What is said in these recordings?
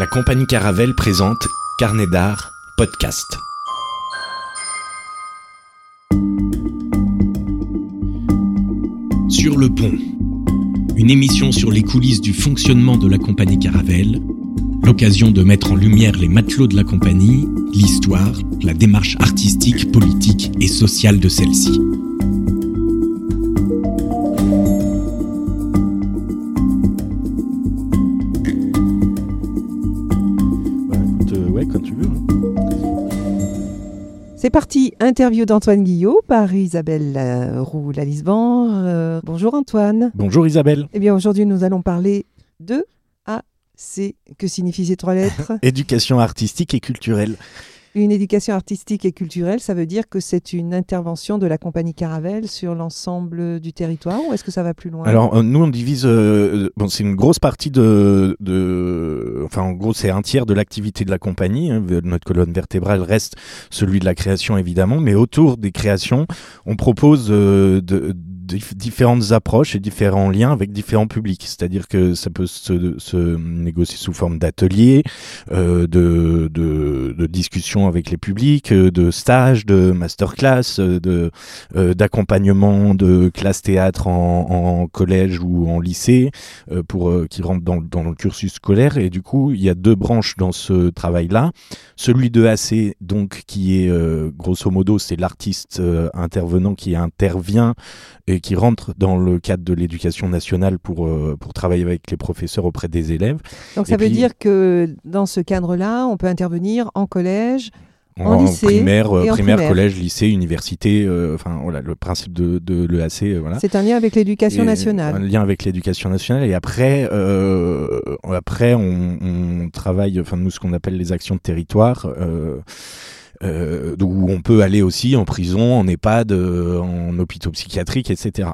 La compagnie Caravelle présente Carnet d'art, podcast. Sur le pont, une émission sur les coulisses du fonctionnement de la compagnie Caravelle, l'occasion de mettre en lumière les matelots de la compagnie, l'histoire, la démarche artistique, politique et sociale de celle-ci. C'est parti, interview d'Antoine Guillot par Isabelle euh, Roux-Lalisban. Euh, bonjour Antoine. Bonjour Isabelle. Eh bien aujourd'hui nous allons parler de AC. Que signifient ces trois lettres? Éducation artistique et culturelle. Une éducation artistique et culturelle, ça veut dire que c'est une intervention de la compagnie Caravelle sur l'ensemble du territoire ou est-ce que ça va plus loin? Alors euh, nous on divise, euh, bon c'est une grosse partie de, de, enfin en gros c'est un tiers de l'activité de la compagnie. hein. Notre colonne vertébrale reste celui de la création évidemment, mais autour des créations on propose euh, de, dif- différentes approches et différents liens avec différents publics. C'est-à-dire que ça peut se, négocier sous forme d'ateliers, euh, de, de, discussions avec les publics, euh, de stages, de masterclass, euh, de d'accompagnement de classe théâtre en, collège ou en lycée pour qui rentrent dans, dans le cursus scolaire. Et du coup, il y a deux branches dans ce travail-là. Celui de AC, donc, qui est grosso modo, c'est l'artiste intervenant qui intervient et qui rentre dans le cadre de l'éducation nationale pour, euh, pour travailler avec les professeurs auprès des élèves. Donc ça et veut puis- dire que dans ce cadre-là, on peut intervenir en collège, En lycée primaire, en primaire, collège, lycée, université, euh, enfin voilà, le principe de, de l'EAC, euh, voilà. c'est un lien avec l'éducation Et Un nationale. lien avec l'éducation nationale. Et après, euh, après on, on travaille, enfin nous, ce qu'on appelle les actions de territoire. Euh, où on peut aller aussi en prison, en EHPAD, euh, en hôpitaux psychiatriques, etc.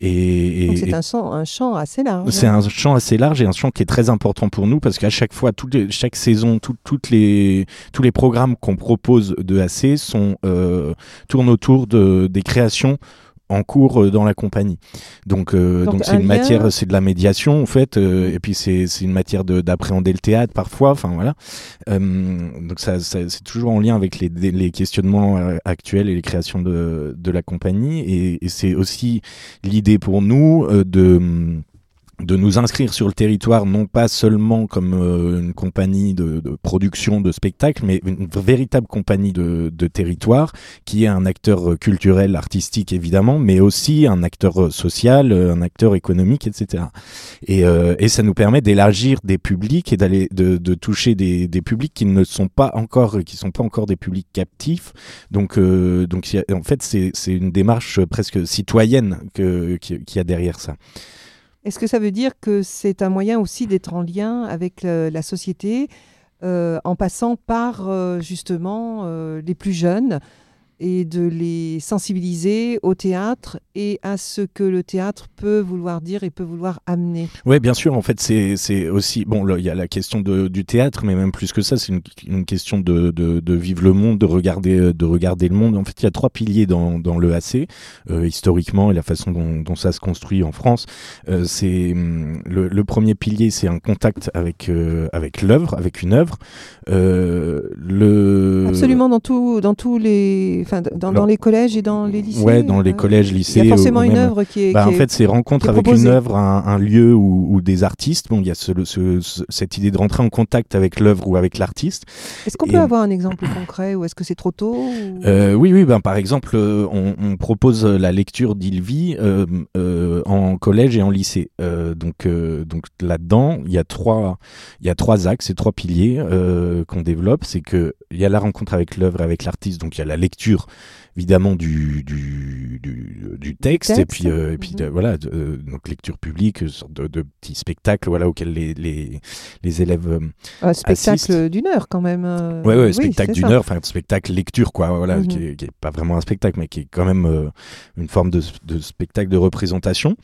Et, et- c'est un, champ- un champ assez large. c'est un champ assez large et un champ qui est très important pour nous parce qu'à chaque fois, toutes les- chaque saison, tout- toutes les, tous les programmes qu'on propose de AC sont, euh, tournent autour de, des créations en cours euh, dans la compagnie. Donc, euh, Donc, c'est un une lien- matière, c'est de la médiation en fait, euh, et puis c'est c'est une matière de- d'appréhender le théâtre parfois. Enfin voilà. Euh, donc ça, ça- c'est toujours en lien avec les, les questionnements euh, actuels et les créations de, de la compagnie, et, et c'est aussi l'idée pour nous euh, de de nous inscrire sur le territoire, non pas seulement comme euh, une compagnie de, production de spectacles, mais une véritable compagnie de, territoire, qui est un acteur euh, culturel, artistique évidemment, mais aussi un acteur euh, social, un acteur économique, etc. Et, euh, et ça nous permet d'élargir des publics et d'aller de, de toucher des, des publics qui ne sont pas encore, qui sont pas encore des publics captifs. Donc, euh, donc y en fait, c'est une démarche presque citoyenne que, qui, qui a derrière ça. Est-ce que ça veut dire que c'est un moyen aussi d'être en lien avec le- la société euh, en passant par euh, justement euh, les plus jeunes et de les sensibiliser au théâtre et à ce que le théâtre peut vouloir dire et peut vouloir amener Oui, bien sûr. En fait, c'est aussi bon. Il y a la question de, du théâtre, mais même plus que ça, c'est une, une question de, de, de vivre le monde, de regarder, de regarder le monde. En fait, il y a trois piliers dans, dans l'EAC euh, historiquement et la façon dont, dont ça se construit en France. Euh, c'est hum, le, le premier pilier, c'est un contact avec euh, avec l'œuvre, avec une œuvre. Le Absolument dans, tout, dans tous les, enfin, dans, Alors- dans les collèges et dans les lycées. Ouais, dans les euh, collèges, lycées. Il y a forcément une œuvre qui est. Bah, qui en est- fait, c'est rencontre avec une œuvre, un, un lieu ou, des artistes. Bon, il y a ce- ce- ce- cette idée de rentrer en contact avec l'œuvre ou avec l'artiste. Est-ce qu'on et- peut avoir un exemple concret ou est-ce que c'est trop tôt ou- Euh, oui, oui. Ben, par exemple, euh, on, on propose la lecture d'Ilvi euh, euh, en collège et en lycée. Donc, donc là-dedans, il y a trois, il y a trois axes et trois piliers qu'on développe. C'est que il y a la rencontre avec l'œuvre, et avec l'artiste. Donc, il y a la lecture évidemment du, du, du, du texte, et puis, euh, et puis Mhm. voilà, de- euh, donc lecture publique, sorte de, de petits spectacles voilà, auxquels les, les, les élèves euh, Un spectacle d'une heure quand même. Ouais, ouais, oui, spectacle d'une heure, enfin spectacle lecture, quoi, voilà, Mhm. qui, est, qui est pas vraiment un spectacle, mais qui est quand même une forme de, de spectacle de représentation.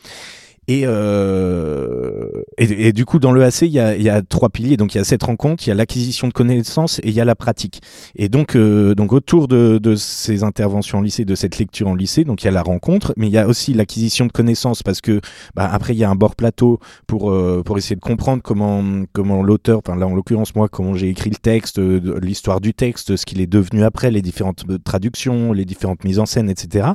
Et, euh, et, et, du coup, dans le AC, il y a, il y a trois piliers. Donc, il y a cette rencontre, il y a l'acquisition de connaissances et il y a la pratique. Et donc, euh, donc autour de, de, ces interventions en lycée, de cette lecture en lycée, donc il y a la rencontre, mais il y a aussi l'acquisition de connaissances parce que bah, après, il y a un bord plateau pour, euh, pour essayer de comprendre comment, comment l'auteur, enfin là en l'occurrence moi, comment j'ai écrit le texte, euh, l'histoire du texte, ce qu'il est devenu après, les différentes traductions, les différentes mises en scène, etc.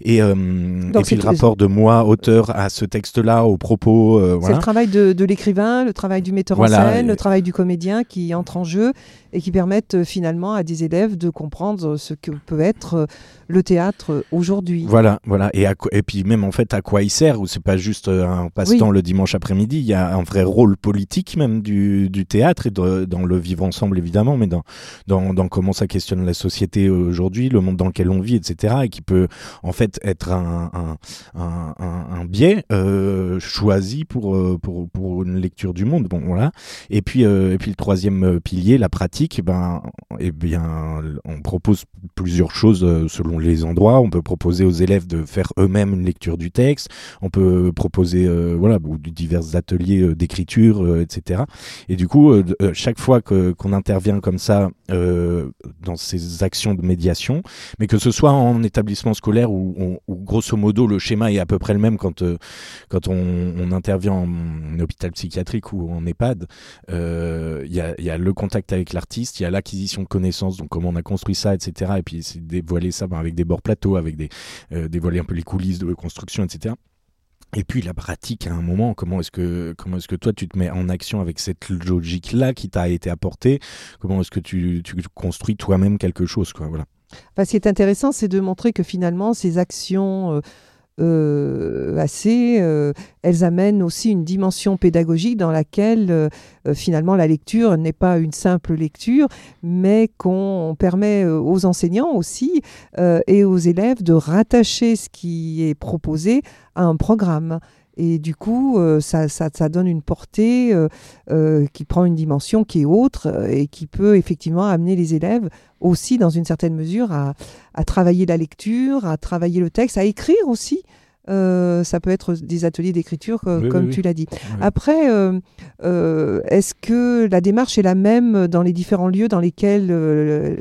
Et, et puis le rapport de moi, auteur, à ce texte-là, aux propos. C'est le travail de, de l'écrivain, le travail du metteur en scène, le travail du comédien qui entre en jeu et qui permettent euh, finalement à des élèves de comprendre ce que peut être euh, le théâtre aujourd'hui. Voilà, voilà. Et, et puis même en fait à quoi il sert, ou c'est pas juste euh, un passe-temps le dimanche après-midi, il y a un vrai rôle politique même du, du théâtre et dans le vivre ensemble évidemment, mais dans, dans, dans comment ça questionne la société aujourd'hui, le monde dans lequel on vit, etc. Et qui peut en fait être un, un, un, un biais euh, choisi pour, pour, pour une lecture du monde. Bon, voilà. Et puis, euh, et puis le troisième pilier, la pratique ben, eh bien, on propose plusieurs choses euh, selon les endroits. On peut proposer aux élèves de faire eux-mêmes une lecture du texte. On peut proposer, euh, voilà, divers ateliers euh, d'écriture, etc. Et du coup, chaque fois qu'on intervient comme ça dans ces actions de médiation, mais que ce soit en établissement scolaire ou, grosso modo le schéma est à peu près le même quand quand on, intervient en, hôpital psychiatrique ou en EHPAD, il y y, a, le contact avec l'artiste il y a l'acquisition de connaissances, donc comment on a construit ça, etc. Et puis c'est dévoiler ça ben, avec des bords plateaux, avec des euh, dévoiler un peu les coulisses de construction, etc. Et puis la pratique à un moment, comment est-ce que comment est-ce que toi tu te mets en action avec cette logique là qui t'a été apportée? Comment est-ce que tu, construis toi-même quelque chose Voilà. ce qui est intéressant, c'est de montrer que finalement ces actions euh, euh, assez, euh, elles amènent aussi une dimension pédagogique dans laquelle euh, finalement la lecture n'est pas une simple lecture, mais qu'on permet aux enseignants aussi et aux élèves de rattacher ce qui est proposé à un programme. Et du coup, ça, ça, ça, donne une portée qui prend une dimension qui est autre et qui peut effectivement amener les élèves aussi, dans une certaine mesure, à, à travailler la lecture, à travailler le texte, à écrire aussi. Euh, ça peut être des ateliers d'écriture, comme tu l'as dit. Après, euh, euh, est-ce que la démarche est la même dans les différents lieux dans lesquels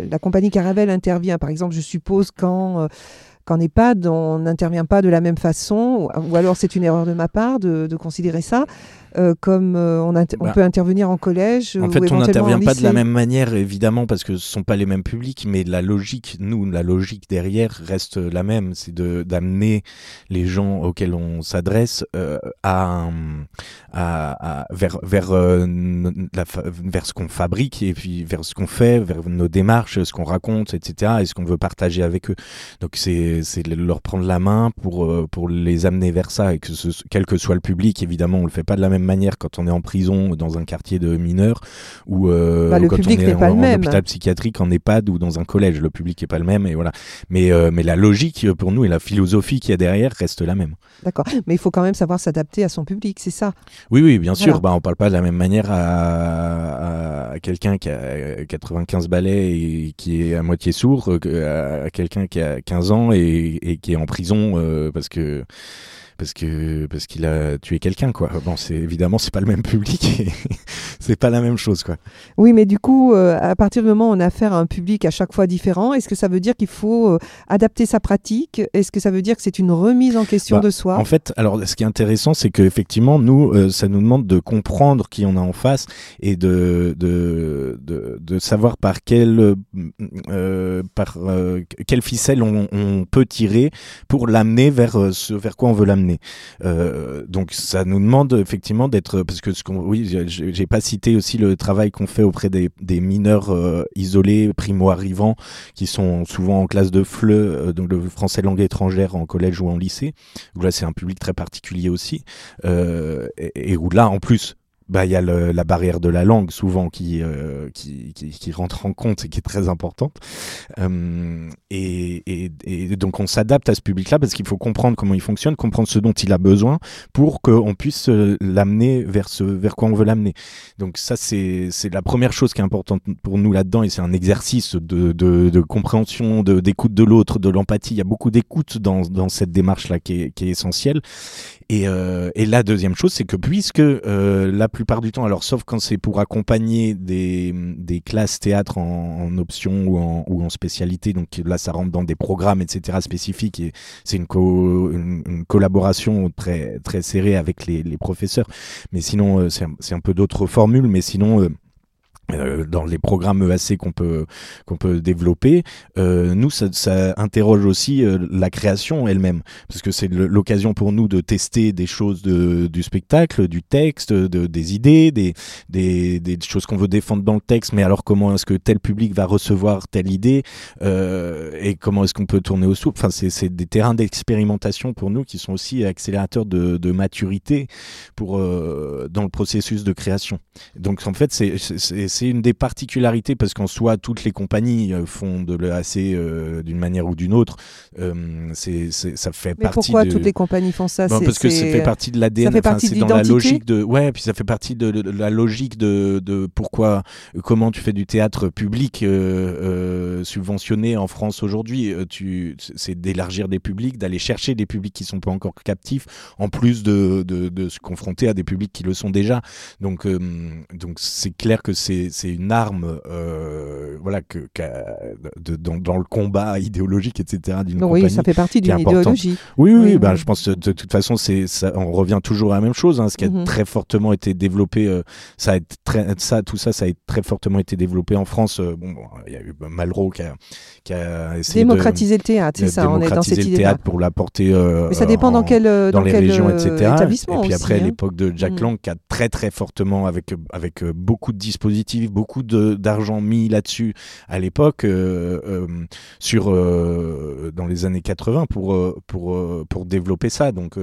la compagnie Caravelle intervient? Par exemple, je suppose quand qu'en EHPAD, on n'intervient pas de la même façon, ou alors c'est une erreur de ma part de, de considérer ça. Euh, comme euh, on, on bah. peut intervenir en collège. En fait, on n'intervient pas de la même manière, évidemment, parce que ce ne sont pas les mêmes publics, mais la logique, nous, la logique derrière reste la même, c'est d'amener les gens auxquels on s'adresse euh, à, à, vers, vers, la, vers ce qu'on fabrique et puis vers ce qu'on fait, vers nos démarches, ce qu'on raconte, etc., et ce qu'on veut partager avec eux. Donc, c'est leur prendre la main pour, pour les amener vers ça, et que ce, quel que soit le public, évidemment, on ne le fait pas de la même manière quand on est en prison dans un quartier de mineurs ou euh, bah, quand on est en, en, hôpital psychiatrique, en EHPAD ou dans un collège. Le public n'est pas le même et voilà. Mais, euh, mais la logique pour nous et la philosophie qu'il y a derrière reste la même. D'accord. Mais il faut quand même savoir s'adapter à son public, c'est ça? Oui, oui, bien sûr. Bah, on parle pas de la même manière à, quelqu'un qui a 95 balais et qui est à moitié sourd qu'à quelqu'un qui a 15 ans et, et qui est en prison euh, parce que parce que parce qu'il a tué quelqu'un quoi. Bon, c'est évidemment c'est pas le même public, c'est pas la même chose quoi. Oui, mais du coup, euh, à partir du moment où on a affaire à un public à chaque fois différent, est-ce que ça veut dire qu'il faut euh, adapter sa pratique? Est-ce que ça veut dire que c'est une remise en question bah, de soi? En fait, alors ce qui est intéressant, c'est qu'effectivement, nous, euh, ça nous demande de comprendre qui on a en face et de de, de, de savoir par quelle par quelle ficelle on, on, peut tirer pour l'amener vers ce vers quoi on veut l'amener. Euh, donc ça nous demande effectivement d'être parce que ce qu'on oui j'ai pas cité aussi le travail qu'on fait auprès des, mineurs euh, isolés primo arrivants qui sont souvent en classe de FLE euh, donc le français langue étrangère en collège ou en lycée. Là c'est un public très particulier aussi. Et, et, où là en plus bah, il y a la barrière de la langue souvent qui, qui, qui, rentre en compte et qui est très importante. Et, et, donc on s'adapte à ce public-là parce qu'il faut comprendre comment il fonctionne, comprendre ce dont il a besoin pour qu'on puisse l'amener vers ce vers quoi on veut l'amener. Donc ça c'est la première chose qui est importante pour nous là-dedans et c'est un exercice de, de, de compréhension, d'écoute de, l'autre, de l'empathie. Il y a beaucoup d'écoute dans, dans cette démarche-là qui est, qui est essentielle. Et, euh, et, la deuxième chose, c'est que puisque euh, la plupart du temps, alors sauf quand c'est pour accompagner des, des classes théâtre en, en option ou en, ou en, spécialité, donc là ça rentre dans des programmes, etc. spécifiques, et c'est une, une, une, collaboration très, très serrée avec les, les professeurs. Mais sinon, euh, c'est un, un, peu d'autres formules, mais sinon... Euh, dans les programmes EAC qu'on peut qu'on peut développer, euh, nous ça, interroge aussi euh, la création elle-même parce que c'est l'occasion pour nous de tester des choses de, du spectacle, du texte, de, des idées, des, des, des choses qu'on veut défendre dans le texte, mais alors comment est-ce que tel public va recevoir telle idée et comment est-ce qu'on peut tourner au souple. Enfin c'est des terrains d'expérimentation pour nous qui sont aussi accélérateurs de, de maturité pour dans le processus de création. Donc en fait c'est c'est une des particularités parce qu'en soi, toutes les compagnies euh, font de l'EAC euh, d'une manière ou d'une autre. Euh, c'est, ça fait Mais partie. Pourquoi toutes les compagnies font ça? Parce que ça fait partie de l'ADN. C'est dans la logique de. Ouais, puis ça fait partie de, la logique de, de, pourquoi, comment tu fais du théâtre public subventionné en France aujourd'hui. Tu, c'est d'élargir des publics, d'aller chercher des publics qui sont pas encore captifs, en plus de, de, de se confronter à des publics qui le sont déjà. Donc, donc c'est clair que c'est c'est une arme euh, voilà, que, de, dans, dans, le combat idéologique, etc. d'une Oui, ça fait partie d'une idéologie. Oui, oui, oui bah, je pense que de, toute façon, ça, on revient toujours à la même chose. Hein, ce qui a mhm. très fortement été développé, euh, ça, a très, ça, tout ça, ça a très fortement été développé en France. Euh, bon, il y a eu Malraux qui a, qui a essayé démocratiser le théâtre, c'est ça. On est dans cette idée. le théâtre pour l'apporter. Mais ça dépend dans quel, dans, dans les quel régions, etc. Et puis après, hein. l'époque de Jack Mhm. Lang qui a très très fortement avec avec beaucoup de dispositifs, beaucoup d'argent mis là-dessus à l'époque euh, euh, sur euh, dans les années 80 pour pour pour développer ça. Donc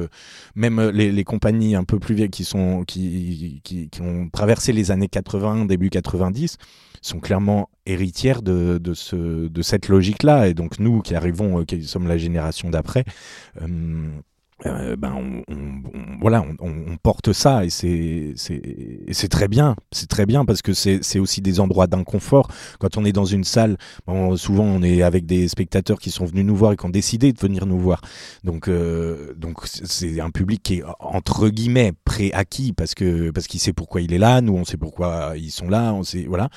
même les, compagnies un peu plus vieilles qui sont qui, qui, ont traversé les années 80 début 90 sont clairement héritières de, de, ce, de cette logique-là. Et donc nous qui arrivons, qui sommes la génération d'après, euh, ben on, on, voilà, on, porte ça et c'est très bien, c'est très bien parce que c'est aussi des endroits d'inconfort. Quand on est dans une salle, bon, souvent on est avec des spectateurs qui sont venus nous voir et qui ont décidé de venir nous voir. Donc euh, donc c'est un public qui est entre guillemets préacquis parce que parce qu'il sait pourquoi il est là, nous on sait pourquoi ils sont là, on sait voilà.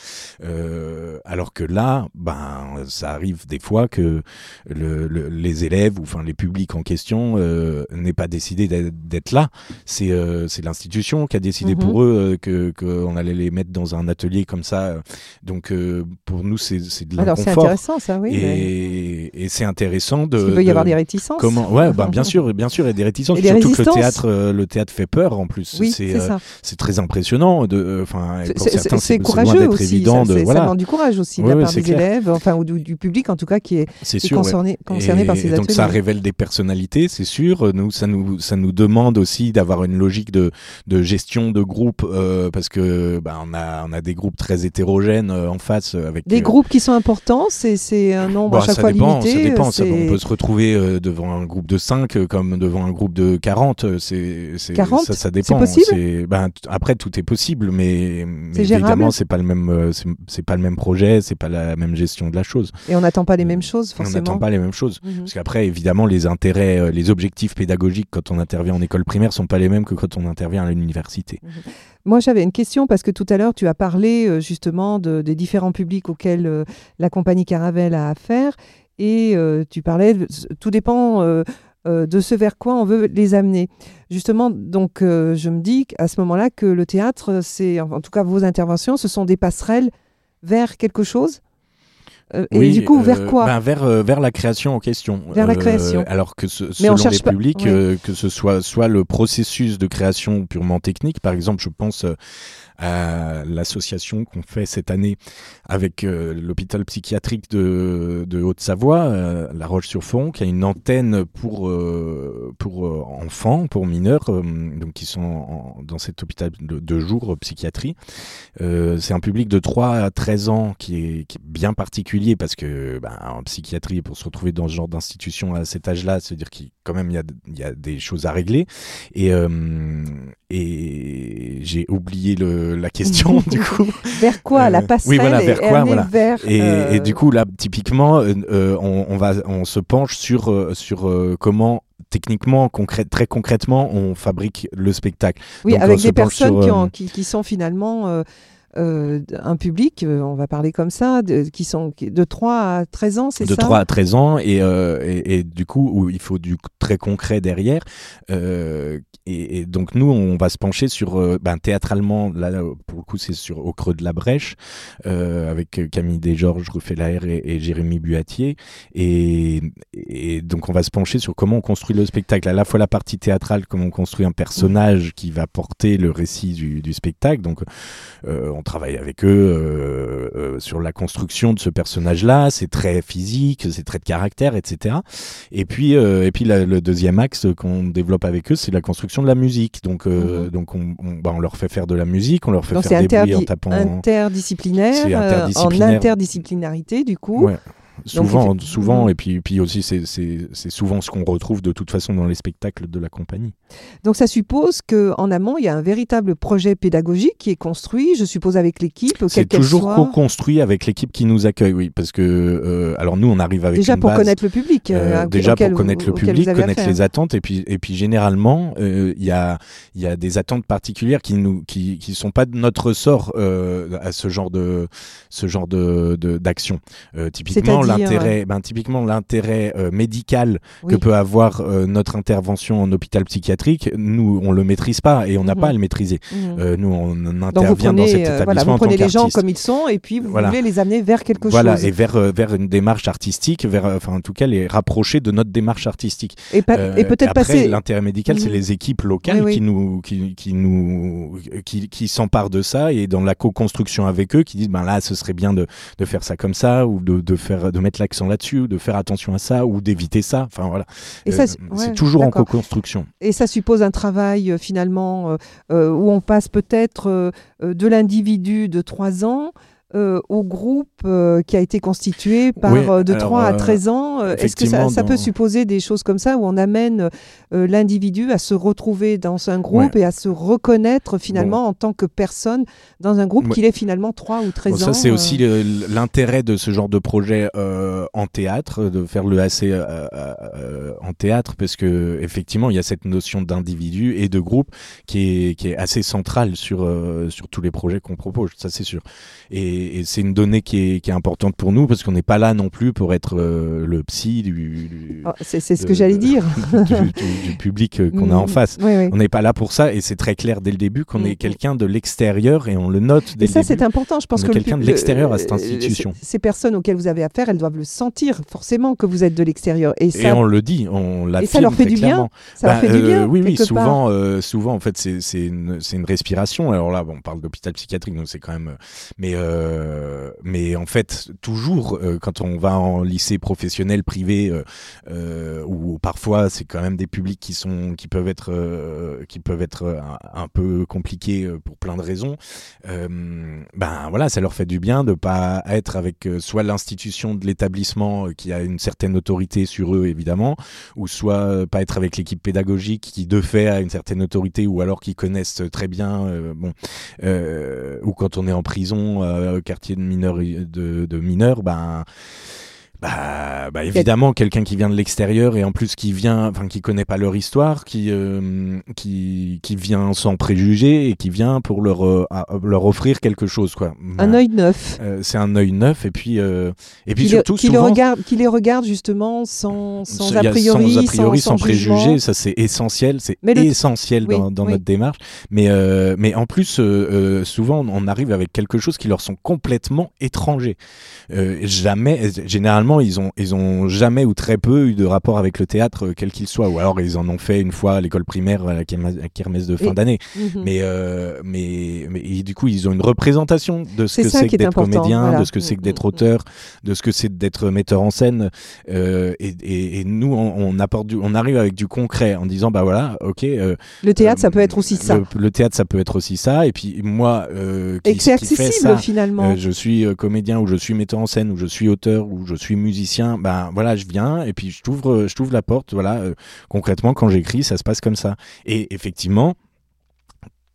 Euh, alors que là, ben ça arrive des fois que le, le, les élèves ou enfin les publics en question euh, n'est pas décidé d'être là. C'est euh, l'institution qui a décidé Mhm. pour eux euh, que qu'on allait les mettre dans un atelier comme ça. Donc euh, pour nous, c'est de Alors c'est l'inconfort. intéressant ça, oui. mais- Et, c'est intéressant de. Il peut y de- avoir des réticences. Comment Ouais, bah, bien sûr, bien sûr, et des réticences. Et des surtout que le théâtre, euh, le théâtre fait peur en plus. Oui, c'est c'est euh, ça. c'est très impressionnant. Euh, enfin, C'est- loin courageux d'être aussi. évident. ça, de, voilà, ça demande du courage aussi de Ouais, la part des clair. élèves, enfin ou du, du public en tout cas qui est, c'est qui est sûr. ouais. concerné, concerné par ces ateliers. donc ça révèle des personnalités, c'est sûr. Nous, ça nous, ça nous demande aussi d'avoir une logique de, de gestion de groupe euh, parce que bah, on a, on a des groupes très hétérogènes euh, en face euh, avec Des groupes qui sont importants, c'est c'est un nombre Bah, à chaque ça fois dépend, limité. ça dépend. ça- on peut se retrouver devant un groupe de 5 euh, comme devant un groupe de 40. euh, C'est, c'est- 40? ça, ça dépend. possible ben, t- après, tout est possible, mais, évidemment, c'est pas le même, c'est, pas le même projet, c'est pas la même gestion de la chose. Et on n'attend pas les mêmes choses On forcément. n'attend pas les mêmes choses. Mhm. Parce qu'après, évidemment, les intérêts, les objectifs pédagogiques quand on intervient en école primaire sont pas les mêmes que quand on intervient à l'université. Moi, j'avais une question parce que tout à l'heure, tu as parlé euh, justement de- des différents publics auxquels euh, la compagnie Caravelle a affaire. Et euh, tu parlais, tout dépend de ce vers quoi on veut les amener. Justement, donc, je me dis à ce moment-là que le théâtre, c'est, en tout cas vos interventions, ce sont des passerelles vers quelque chose? Euh, et Oui, du coup, vers euh, quoi ben, vers, euh, vers la création en question. Vers la création. alors que ce, selon les pas- publics, que ce soit soit le processus de création purement technique, par exemple, je pense à l'association qu'on fait cette année avec l'hôpital psychiatrique de, Haute-Savoie, La Roche-sur-Fonds, qui a une antenne pour, pour enfants, pour mineurs, donc qui sont dans cet hôpital de, de jour psychiatrie. c'est un public de 3 à 13 ans qui est, bien particulier parce que ben, en psychiatrie, pour se retrouver dans ce genre d'institution à cet âge-là, c'est-à-dire qu'il quand même il y a, y a, des choses à régler. Euh, et j'ai oublié le, la question du coup. vers quoi la passerelle Oui, voilà, vers quoi voilà. Vers, et, et, euh, du coup là, typiquement, euh, on, on, va, on se penche sur sur comment techniquement, concrète, très concrètement, on fabrique le spectacle. Oui, Donc, avec des personnes sur, qui, euh, ont- qui- qui sont finalement euh, euh, un public, euh, on va parler comme ça, de, qui sont de 3 à 13 ans, c'est de ça? 3 à 13 ans et, euh, et, et du coup où il faut du très concret derrière Euh, et, et donc nous on va se pencher sur euh, ben, théâtralement là pour le coup c'est sur au creux de la brèche euh, avec Camille Desgeorges refait la R et, et Jérémy Buatier et, et donc on va se pencher sur comment on construit le spectacle à la fois la partie théâtrale comment on construit un personnage qui va porter le récit du, du spectacle donc euh, on travaille avec eux euh, euh, sur la construction de ce personnage-là. C'est très physique, c'est très de caractère, etc. Et puis, euh, et puis la- le deuxième axe qu'on développe avec eux, c'est la construction de la musique. Donc, euh, Mhm. donc on, on- bah, on leur fait faire de la musique, on leur fait Donc faire des bruits en tapant. interdisciplinaire, euh, en interdisciplinaire. interdisciplinarité du coup. Ouais. Souvent, souvent, Mhm. et puis, puis aussi, c'est- souvent ce qu'on retrouve de toute façon dans les spectacles de la compagnie. Donc ça suppose qu'en amont, il y a un véritable projet pédagogique qui est construit, je suppose avec l'équipe, C'est toujours co-construit avec l'équipe qui nous accueille, oui, parce que euh, alors nous, on arrive avec Déjà une pour base- connaître le public. Euh, euh, déjà pour connaître le vous- public, connaître les attentes, et puis, et puis généralement, euh, il y, a, il y a des attentes particulières qui nous qui, qui sont pas de notre ressort à ce genre de ce genre de d'action. Typiquement l'intérêt, ben, typiquement l'intérêt euh, médical que peut avoir euh, notre intervention en hôpital psychiatrique, nous on le maîtrise pas et on n'a Mhm. pas à le maîtriser. Mhm. Euh, nous on intervient dans prenez, cet euh, établissement voilà, vous en tant prenez les gens comme ils sont et puis vous Voilà. voulez les amener vers quelque Voilà, chose. et vers, euh, vers une démarche artistique, vers, euh, enfin en tout cas les rapprocher de notre démarche artistique. Et, pa- Euh, et peut-être après, passer. L'intérêt médical, c'est Mhm. les équipes locales Oui, oui. qui nous, qui, qui nous, qui, qui s'emparent de ça et dans la co-construction avec eux, qui disent ben là, ce serait bien de, de faire ça comme ça ou de, de faire, de mettre l'accent là-dessus, de faire attention à ça ou d'éviter ça. Enfin voilà, Et Euh, ça, c'est toujours en co-construction. Et ça suppose un travail euh, finalement euh, où on passe peut-être de l'individu de 3 ans euh, au groupe euh, qui a été constitué par Oui, euh, de alors, 3 à euh, 13 ans. Est-ce que ça, peut supposer des choses comme ça où on amène l'individu à se retrouver dans un groupe et à se reconnaître finalement en tant que personne dans un groupe Ouais. qu'il est finalement 3 ou 13 Bon, ans ça, c'est aussi l'intérêt de ce genre de projet en théâtre, de faire le AC euh, en théâtre, parce que effectivement, il y a cette notion d'individu et de groupe qui est, qui est assez centrale sur, sur tous les projets qu'on propose, ça c'est sûr. Et, et c'est une donnée qui est, qui est importante pour nous, parce qu'on n'est pas là non plus pour être euh, le psy du, du, oh, c'est ce que j'allais dire. du- du- du public euh, qu'on a en Mm, face. oui, oui. On n'est pas là pour ça, et c'est très clair dès le début qu'on est mm. quelqu'un de l'extérieur, et on le note dès Et le ça, c'est important. Je pense On que quelqu'un de l'extérieur à cette euh, institution. Ces, personnes auxquelles vous avez affaire, elles doivent le sentir forcément que vous êtes de l'extérieur. Et, Et ça, on le dit, on l'affirme et ça leur fait du bien. ça leur Bah, fait du bien. oui, oui, souvent, euh, souvent en fait, c'est une, une respiration. Alors là, bon, on parle d'hôpital psychiatrique, donc c'est quand même. Mais, euh, mais en fait, toujours, euh, quand on va en lycée professionnel, privé, euh, euh, ou parfois c'est quand même des publics qui sont, qui peuvent être, euh, qui peuvent être euh, un, un peu compliqués euh, pour plein de raisons. Euh, ben voilà, ça leur fait du bien de pas être avec euh, soit l'institution de l'établissement euh, qui a une certaine autorité sur eux évidemment, ou soit euh, pas être avec l'équipe pédagogique qui de fait a une certaine autorité, ou alors qui connaissent très bien, euh, bon, euh, ou quand on est en prison, euh, quartier de mineurs, de, mineurs, ben bah, bah, évidemment quelqu'un qui vient de l'extérieur et en plus qui vient enfin qui connaît pas leur histoire qui euh, qui qui vient sans préjugés et qui vient pour leur euh, leur offrir quelque chose quoi Un œil neuf. euh, c'est un œil neuf et puis euh, et puis Qui, surtout les, qui les souvent regarde, qui les regarde justement sans, sans a priori, sans, a priori, sans, préjugés, ça c'est essentiel, c'est le- essentiel Oui, dans, dans oui. notre démarche. Mais, euh, mais en plus, souvent, on arrive avec quelque chose qui leur sont complètement étrangers. Euh, jamais, généralement, ils ont, ils ont jamais ou très peu eu de rapport avec le théâtre, euh, quel qu'il soit. Ou alors, ils en ont fait une fois à l'école primaire, à la kermesse de fin d'année. Mhm. Mais, euh, mais, mais et du coup, ils ont une représentation de ce que c'est que d'être comédien, voilà. de ce que c'est que Mm, d'être mm, auteur, de ce que c'est d'être metteur en scène. Euh, et, et- et nous, on, on apporte du, on arrive avec du concret en disant, bah voilà, ok. euh, Le théâtre, ça peut être aussi ça. Le, le théâtre, ça peut être aussi ça. Et puis moi, qui, Et que c'est accessible ça, finalement. je suis comédien ou je suis metteur en scène ou je suis auteur ou je suis musicien, ben voilà, je viens et puis je t'ouvre, je t'ouvre la porte. Voilà, euh, concrètement, quand j'écris, ça se passe comme ça. Et effectivement.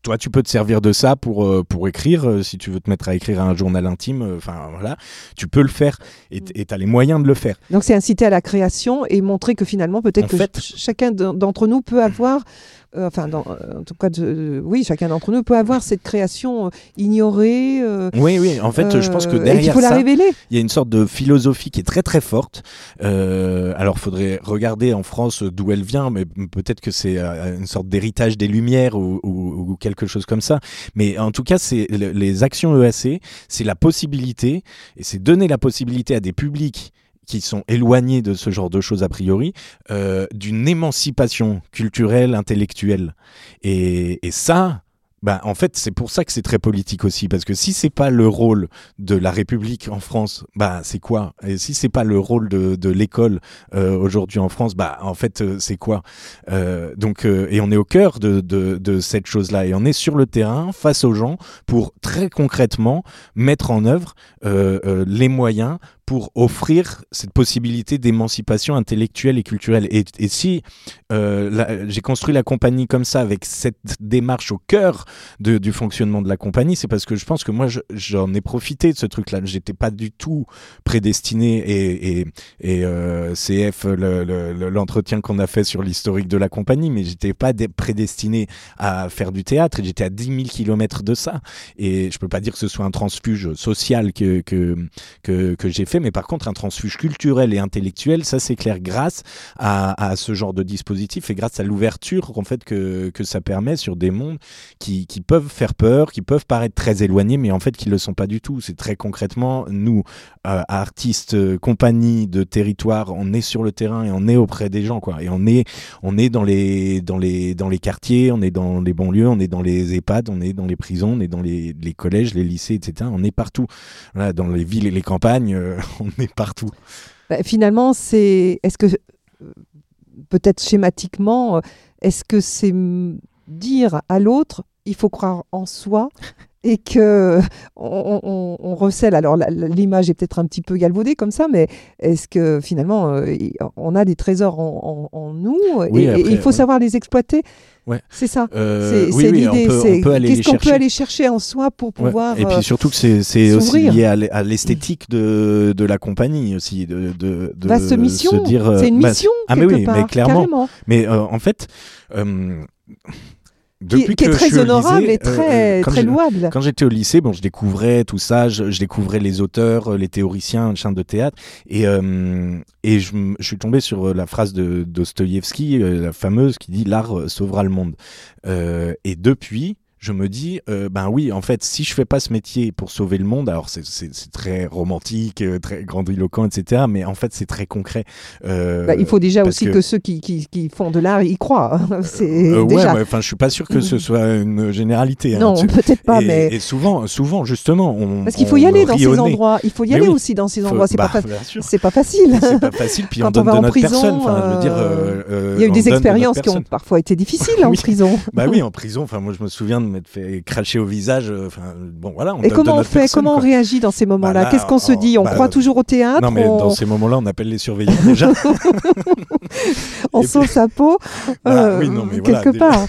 Toi, tu peux te servir de ça pour, euh, pour écrire, euh, si tu veux te mettre à écrire un journal intime, enfin voilà, tu peux le faire et Mm. tu as les moyens de le faire. Donc c'est inciter à la création et montrer que finalement peut-être que fait- chacun d'en- d'entre nous peut avoir, euh, enfin dans- euh, en tout cas, de- oui, chacun d'entre nous peut avoir cette création euh, ignorée. euh, Oui, oui, en fait, je pense que derrière faut la ça, révéler. il y a une sorte de philosophie qui est très très forte. Euh, alors, faudrait regarder en France d'où elle vient, mais peut-être que c'est une sorte d'héritage des Lumières ou, ou- ou quelque chose comme ça. Mais en tout cas, c'est le- les actions EAC, c'est la possibilité et c'est donner la possibilité à des publics qui sont éloignés de ce genre de choses a priori, euh, d'une émancipation culturelle, intellectuelle. Et, et ça, bah, en fait, c'est pour ça que c'est très politique aussi, parce que si c'est pas le rôle de la République en France, bah c'est quoi? Et si c'est pas le rôle de, de l'école euh, aujourd'hui en France, bah en fait euh, c'est quoi? Donc et on est au cœur de, de, cette chose-là et on est sur le terrain face aux gens pour très concrètement mettre en œuvre les moyens pour offrir cette possibilité d'émancipation intellectuelle et culturelle. Et, si euh, j'ai construit la compagnie comme ça, avec cette démarche au cœur du fonctionnement de la compagnie, c'est parce que je pense que moi, je- j'en ai profité de ce truc-là. J'étais pas du tout prédestiné et, et, euh, CF, le- le- le- l'entretien qu'on a fait sur l'historique de la compagnie, mais j'étais pas prédestiné à faire du théâtre j'étais à 10 000 kilomètres de ça. Et je peux pas dire que ce soit un transfuge social que, que, que j'ai fait, mais par contre, un transfuge culturel et intellectuel, ça c'est clair, grâce à, à ce genre de dispositif et grâce à l'ouverture en fait que, que ça permet sur des mondes qui, qui peuvent faire peur, qui peuvent paraître très éloignés, mais en fait qui ne le sont pas du tout. C'est très concrètement, nous, euh, artistes, euh, compagnies de territoire, on est sur le terrain et on est auprès des gens, quoi. Et on est, on est dans les, dans les, dans les quartiers, on est dans les banlieues, on est dans les EHPAD, on est dans les prisons, on est dans les, les collèges, les lycées, etc. On est partout. Voilà, dans les villes et les campagnes, euh, on est partout. Bah, finalement, c'est. Est-ce que. euh, Peut-être schématiquement, euh, est-ce que c'est dire à l'autre, il faut croire en soi et que on, on- on recèle. Alors l'image est peut-être un petit peu galvaudée comme ça, mais est-ce que finalement euh, on a des trésors en, en- en nous Oui, et, il faut ouais. savoir les exploiter Ouais. C'est ça. Euh, c'est oui, oui, l'idée. c'est Qu'est-ce qu'on peut chercher. aller chercher en soi pour Ouais. pouvoir. Et euh, puis surtout que c'est aussi lié à l'e- à l'esthétique de, de la compagnie aussi, de, de, mission. se dire. euh, c'est une bah, mission. ah mais oui, mais part, clairement. carrément. Mais euh, en fait, euh, depuis qui est que très honorable et très, euh, très louable. Quand j'étais au lycée, bon, je découvrais tout ça, je, je découvrais les auteurs, euh, les théoriciens, les chaînes de théâtre, et, euh, et je, suis tombé sur euh, la phrase de Dostoïevski, euh, la fameuse, qui dit l'art euh, sauvera le monde. Euh, et depuis, je me dis, euh, ben oui, en fait, si je fais pas ce métier pour sauver le monde, alors c'est- c'est c'est très romantique, euh, très grandiloquent, etc., mais en fait, c'est très concret. Euh, Bah, il faut déjà aussi que, que- ceux qui, qui, qui font de l'art y croient. c'est Euh, ouais, déjà. enfin, je suis pas sûr que ce soit une généralité. hein, non, peut-être pas, et, mais. et souvent, souvent, justement, on, Parce qu'il faut y aller dans ces endroits. Il faut y Mais aller oui. aussi dans ces Faut- endroits. C'est bah, pas, fa- c'est pas facile. C'est pas facile, puis Quand on donne on va de en notre prison, personne. Enfin, dire, Il y a eu des expériences qui ont parfois été difficiles en Oui. prison. Bah oui, en prison. Enfin, moi, je me souviens m'être fait cracher au visage. euh, Enfin, bon, voilà. On Et comment on fait personne, Comment on réagit dans ces moments-là là, Qu'est-ce qu'on se oh, dit On bah, croit toujours au théâtre Non, mais On, dans ces moments-là, on appelle les surveillants déjà. on et sauve sa peau Voilà, euh, oui, non, mais voilà, quelque part.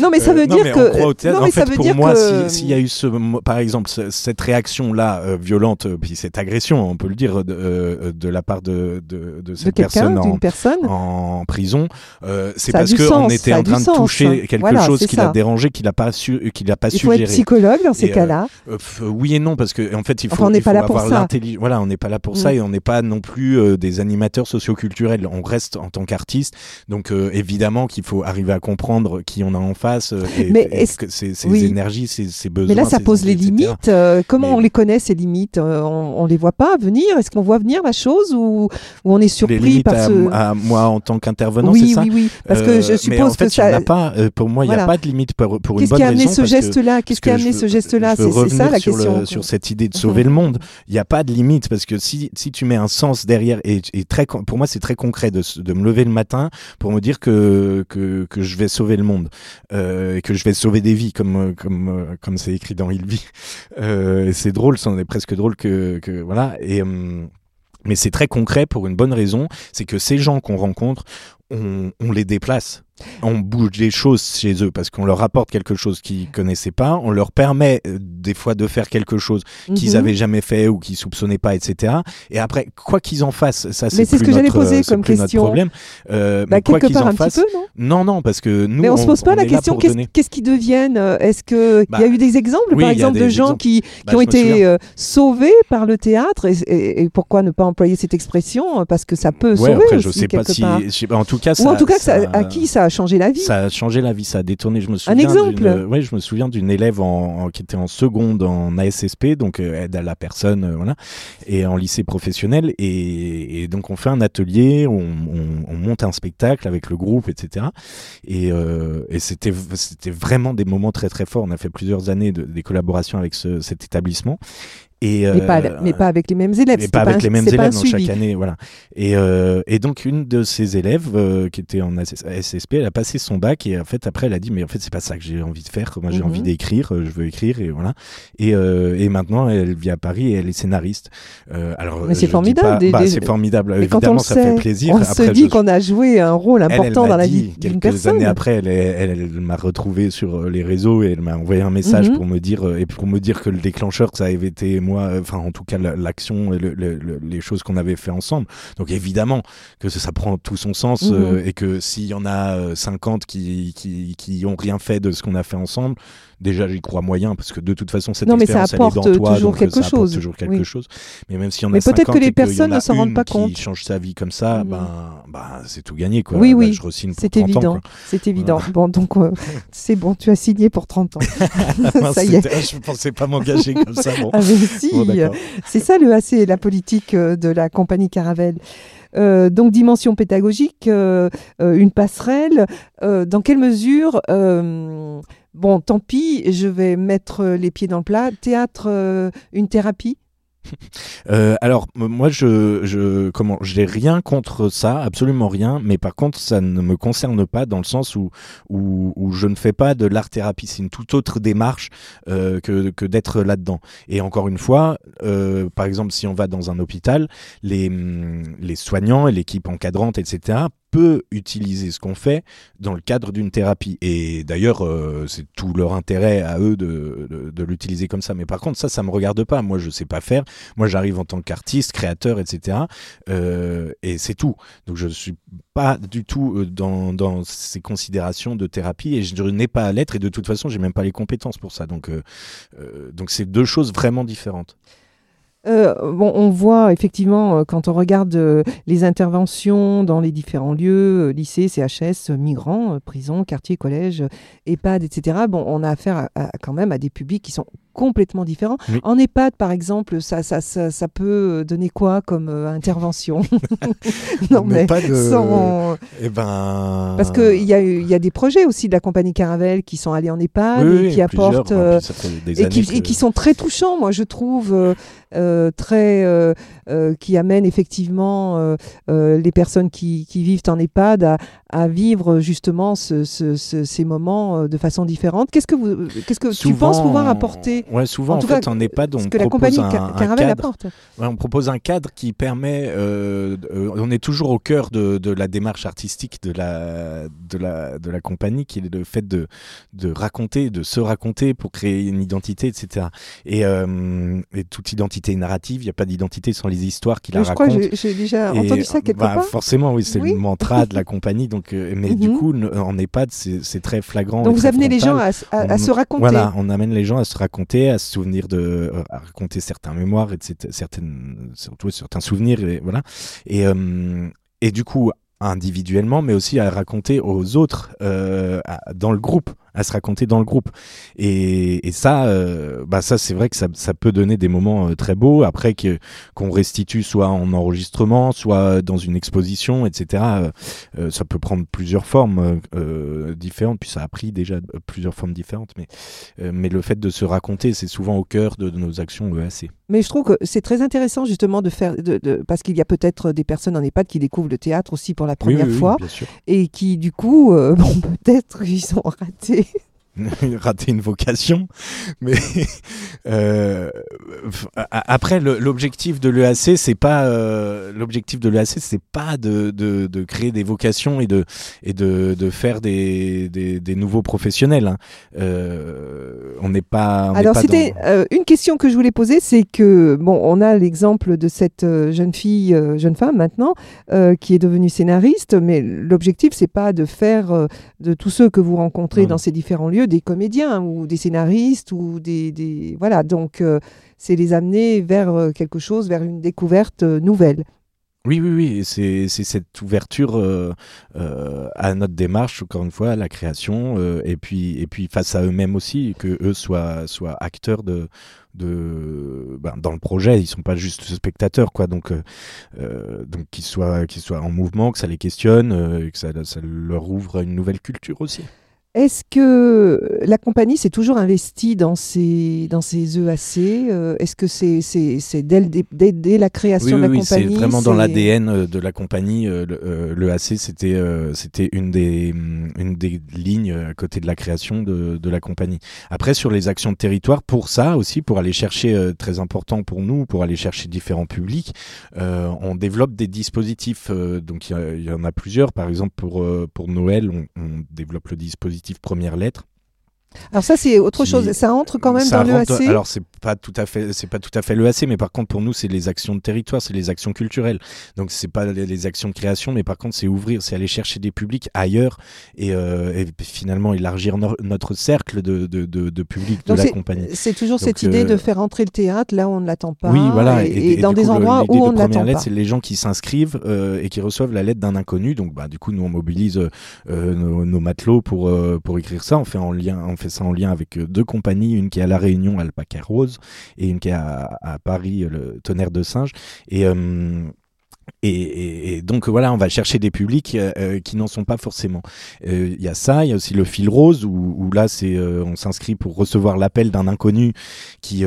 Non, mais ça Euh, veut dire mais que. on croit au théâtre. Non, en mais fait, ça veut pour dire moi, que. si- s'il y a eu ce, par exemple, ce- cette réaction-là euh, violente, puis cette agression, on peut le dire, de, de la part de, de, de cette personne en, personne. en prison, euh, c'est Ça parce qu'on était ça en train de toucher quelque Voilà, chose qui ça. l'a dérangé, qu'il n'a pas su, qu'il a pas Il faut être psychologue dans ces euh, cas-là. Euh, oui et non parce que en fait il faut, Enfin, on pas là avoir ça. l'intelli- Voilà, on n'est pas là pour ça Mm. et on n'est pas non plus des animateurs socioculturels. On reste en tant qu'artiste. Donc euh, évidemment qu'il faut arriver à comprendre qui on a en face, euh, et, Mais et que ses oui. énergies, ses besoins. Mais là, ça pose les envies, limites. Euh, comment Mais- on les connaît, ces limites On ne les voit pas venir? Est-ce qu'on voit venir la chose ou, ou on est surpris par ce... à moi en tant qu'intervenant, c'est oui, ça? oui, oui. Parce que je mais suppose en fait, que ça... a pas. pour moi, il n'y a pas de limite pour, pour une Qu'est-ce bonne qui a amené raison. ce geste-là? Qu'est-ce qui a amené ce geste-là? C'est ça la question. sur cette idée de sauver le monde. Il n'y a pas de limite parce que si, si tu mets un sens derrière, et, et très, pour moi c'est très concret de, de me lever le matin pour me dire que, je vais sauver le monde euh, et que je vais sauver des vies comme euh, euh, c'est écrit dans Il vit. C'est drôle, ça en est presque drôle que, voilà. Mais c'est très concret pour une bonne raison, c'est que ces gens qu'on rencontre, on, on les déplace. On bouge des choses chez eux parce qu'on leur apporte quelque chose qu'ils connaissaient pas. On leur permet euh, des fois de faire quelque chose qu'ils Mhm. avaient jamais fait ou qu'ils soupçonnaient pas, etc. Et après, quoi qu'ils en fassent, ça c'est ce que j'allais poser comme question. problème. Euh, Bah, mais quoi quelque qu'ils part en un fassent, petit peu, non? Non, non, parce que nous, Mais on, se pose pas on la question qu'est-ce donner. qu'est-ce qu'ils deviennent euh, Est-ce que il Bah, y a eu des exemples, oui, par exemple, de gens exemples. qui, Bah, ont été euh, sauvés par le théâtre et, et- et pourquoi ne pas employer cette expression? Parce que ça peut Ouais, sauver après, je sais pas si. en tout cas, en tout cas, à qui ça a changé la vie Ça a changé la vie, ça a détourné. Je me Un souviens exemple d'une- euh, ouais, je me souviens d'une élève en, en- qui était en seconde en ASSP, donc euh, aide à la personne, euh, voilà, et en lycée professionnel. Et, et donc on fait un atelier, on, on- on monte un spectacle avec le groupe, etc. Et, euh, et c'était c'était vraiment des moments très très forts. On a fait plusieurs années de, des collaborations avec ce- cet établissement. Et, mais, pas, euh, mais pas avec les mêmes élèves. mais pas avec un- les mêmes élèves suivi. chaque année, voilà. Et, euh, et donc une de ces élèves euh, qui était en SS SSP, elle a passé son bac et en fait après elle a dit mais en fait c'est pas ça que j'ai envie de faire. Moi j'ai Mhm. envie d'écrire, euh, je veux écrire et voilà. Et, euh, et maintenant elle vit à Paris et elle est scénariste. Euh, alors Mais c'est formidable, des- bah, c'est formidable. Mais Évidemment ça sait, fait plaisir. on Après, se dit je- qu'on a joué un rôle elle, elle important dans la vie d'une quelques personne. années après, elle, m'a retrouvé sur les réseaux et elle m'a envoyé un message Mhm. pour me dire et pour me dire que le déclencheur ça avait été moi, euh, enfin en tout cas la- l'action et le- le- le- les choses qu'on avait fait ensemble. Donc évidemment que ça, prend tout son sens Mhm. euh, et que s'il y en a euh, 50 qui, qui qui ont rien fait de ce qu'on a fait ensemble, déjà j'y crois moyen parce que de toute façon cette Non, expérience elle est dans toi, toujours donc, euh, quelque ça chose. toujours quelque Oui. chose. Mais même s'il y en a Mais peut-être 50 que les personnes ne s'en rendent pas qui compte. change sa vie comme ça, Mhm. ben, ben c'est tout gagné quoi. Oui, Là, oui, C'est 30 ans, évident, c'est évident. Bon, donc euh, c'est bon, tu as signé pour 30 ans. Ça y est. Je pensais pas m'engager comme ça. Bon. Ah, si, Bon, d'accord. c'est ça le AC, la politique euh, de la compagnie Caravelle. Euh, donc dimension pédagogique, euh, euh, une passerelle. dans quelle mesure, bon, tant pis, je vais mettre les pieds dans le plat. Théâtre, une thérapie? Euh, alors moi je je comment j'ai rien contre ça absolument rien mais par contre ça ne me concerne pas dans le sens où où, où je ne fais pas de l'art thérapie c'est une toute autre démarche euh, que que d'être là dedans et encore une fois euh, par exemple si on va dans un hôpital les les soignants et l'équipe encadrante etc peut utiliser ce qu'on fait dans le cadre d'une thérapie. Et d'ailleurs, euh, c'est tout leur intérêt à eux de, de, de l'utiliser comme ça. Mais par contre, ça, ça me regarde pas. Moi, je sais pas faire. Moi, j'arrive en tant qu'artiste, créateur, etc. Euh, et c'est tout. Donc, je suis pas du tout euh, dans, dans ces considérations de thérapie et je n'ai pas à l'être. Et de toute façon, j'ai même pas les compétences pour ça. Donc, euh, euh, donc c'est deux choses vraiment différentes. Euh, bon, on voit effectivement euh, quand on regarde euh, les interventions dans les différents lieux, euh, lycées, CHS, migrants, prisons, quartiers, collèges, EHPAD, etc. Bon, on a affaire à, à- quand même à des publics qui sont complètement différents. Oui. En EHPAD, par exemple, ça, ça, ça, ça peut donner quoi comme intervention? Non, mais, pas de. sans- Eh ben. Parce qu'il y a, y a des projets aussi de la compagnie Caravelle qui sont allés en EHPAD Oui, et oui, qui apportent. Et qui, et sont très touchants, moi je trouve, très, euh, euh, qui amènent effectivement euh, euh, les personnes qui, qui vivent en EHPAD à, à vivre justement ce- ce- ce- ces moments euh, de façon différente. Qu'est-ce que, vous, qu'est-ce que tu penses pouvoir apporter Ouais, souvent En en, tout fait cas, en EHPAD on ce que la propose compagnie un, Ca- un Caravelle cadre. apporte Ouais, on propose un cadre qui permet. euh, euh, on est toujours au cœur de, de la démarche artistique de la, de, la, de la compagnie, qui est le fait de, de raconter, de se raconter pour créer une identité, etc. Et, euh, et toute identité est narrative, il n'y a pas d'identité sans les histoires qui la Je crois racontent. que j'ai- j'ai déjà Et, entendu ça quelque bah, part. Forcément, oui, c'est Oui. le mantra de la compagnie. Donc Donc, mais du Mhm. coup, n- en EHPAD, c'est très flagrant. Donc et vous amenez les gens à, s- à- à On- se raconter. Voilà, on amène les gens à se raconter, à se souvenir de, euh, à raconter certains mémoires, etc., certaines, surtout certains souvenirs, et voilà. Et, euh, et du coup, individuellement, mais aussi à raconter aux autres euh, à- dans le groupe, à se raconter dans le groupe. Et, et ça, euh, bah ça c'est vrai que ça, ça peut donner des moments euh, très beaux. Après que qu'on restitue soit en enregistrement, soit dans une exposition, etc. euh, ça peut prendre plusieurs formes différentes. Puis ça a pris déjà plusieurs formes différentes. Mais mais le fait de se raconter, c'est souvent au cœur de, de nos actions EAC. Mais je trouve que c'est très intéressant justement de faire, de, de- parce qu'il y a peut-être des personnes en EHPAD qui découvrent le théâtre aussi pour la première Oui, oui, oui, fois bien sûr. et qui du coup, bon, peut-être ils ont raté. rater une vocation. Mais euh, après, l'objectif de l'EAC, c'est pas euh, l'objectif de l'EAC, c'est pas de, de, de créer des vocations et de et de, de faire des, des, des nouveaux professionnels. hein. Euh, on n'est pas. on Alors c'était dans- une question que je voulais poser, c'est que bon, on a l'exemple de cette jeune fille, jeune femme maintenant, qui est devenue scénariste, mais l'objectif c'est pas de faire de tous ceux que vous rencontrez Non. dans ces différents lieux des comédiens ou des scénaristes ou des, des- voilà donc euh, c'est les amener vers euh, quelque chose, vers une découverte euh, nouvelle. Oui, oui, oui. C'est cette ouverture à notre démarche, encore une fois, à la création, et puis et puis face à eux-mêmes aussi, que eux soient soient acteurs de de ben, dans le projet. Ils sont pas juste spectateurs, quoi. Donc donc qu'ils soient qu'ils soient en mouvement, que ça les questionne, que ça leur ouvre une nouvelle culture aussi. Est-ce que la compagnie s'est toujours investie dans ces, dans ces EAC euh, Est-ce que c'est c'est c'est dès, la création Oui, de la oui, c'est compagnie vraiment dans c'est- l'ADN euh, de la compagnie. euh, le, euh, le AC, c'était c'était une des hum, une des lignes à côté de la création de, de la compagnie. Après, sur les actions de territoire, pour ça aussi, pour aller chercher très important pour nous, pour aller chercher différents publics, on développe des dispositifs. donc il y en a plusieurs. Par exemple, pour pour Noël, on, on développe le dispositif Première Lettre. Alors ça c'est autre chose, ça entre quand même Ça dans rentre- l'EAC Alors c'est pas tout à fait, c'est pas tout à fait l'EAC, mais par contre pour nous c'est les actions de territoire, c'est les actions culturelles. Donc c'est pas les, les actions de création, mais par contre c'est ouvrir, c'est aller chercher des publics ailleurs et, euh, et finalement élargir no- notre cercle de, de, de, de public de la compagnie. C'est toujours Donc, cette idée euh, de faire entrer le théâtre là où on ne l'attend pas Oui, voilà. et, et dans des coup, endroits où de on ne l'attend pas. c'est les gens qui s'inscrivent euh, et qui reçoivent la lettre d'un inconnu. Donc, bah, du coup, nous on mobilise euh, nos, nos matelots pour pour écrire ça. On fait en lien, on fait ça en lien avec deux compagnies, une qui est à la Réunion, Alpaca Rose, et une qui est à, Paris, le Tonnerre de Singe. Et euh, et, donc voilà, on va chercher des publics euh, euh, qui n'en sont pas forcément. Euh, Il y a ça, il y a aussi le fil rose où, là c'est on s'inscrit pour recevoir l'appel d'un inconnu qui,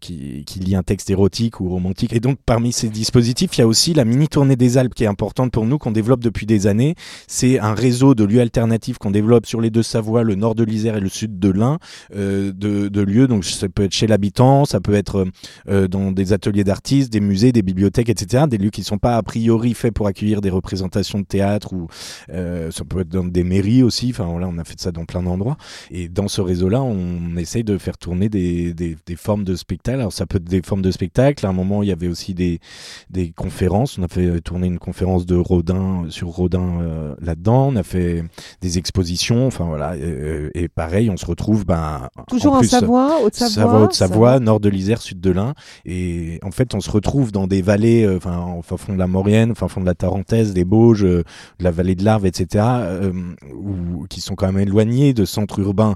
qui lit un texte érotique ou romantique. Et donc parmi ces dispositifs, il y a aussi la mini tournée des Alpes qui est importante pour nous qu'on développe depuis des années. C'est un réseau de lieux alternatifs qu'on développe sur les deux Savoies, le nord de l'Isère et le sud de l'Ain, de, de lieux. Donc ça peut être chez l'habitant, ça peut être dans des ateliers d'artistes, des musées, des bibliothèques, etc. Des lieux pas a priori faits pour accueillir des représentations de théâtre ou euh, ça peut être dans des mairies aussi. Enfin voilà, on a fait ça dans plein d'endroits. Et dans ce réseau-là, on essaye de faire tourner des, des, des formes de spectacle. Alors ça peut être des formes de spectacle. À un moment, il y avait aussi des, des conférences. On a fait tourner une conférence de Rodin sur Rodin euh, là-dedans. On a fait des expositions. Enfin voilà. Et, et pareil, on se retrouve ben, Toujours en, plus, Savoie, Haute-Savoie. Savoie, Haute-Savoie, Savoie. nord de l'Isère, sud de l'Ain. Et en fait, on se retrouve dans des vallées, euh, enfin, fin fond de la Maurienne, au fin fond de la Tarentaise, des Bauges, euh, de la vallée de l'Arve, etc., euh, qui sont quand même éloignés de centres urbains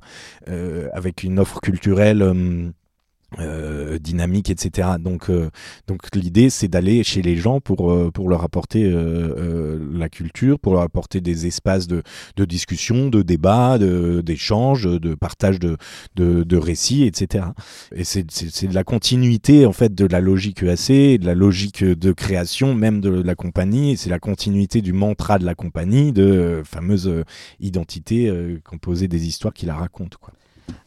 euh, avec une offre culturelle. Euh, dynamique, etc. Donc, euh, donc l'idée, c'est d'aller chez les gens pour, euh, pour leur apporter euh, euh, la culture, pour leur apporter des espaces de, de discussion, de débat, de- d'échange, de, partage de, de, de récits, etc. Et c'est- de la continuité en fait de la logique EAC, de la logique de création même de la compagnie. C'est la continuité du mantra de la compagnie, de euh, fameuse identité composée des histoires qui la racontent. Quoi.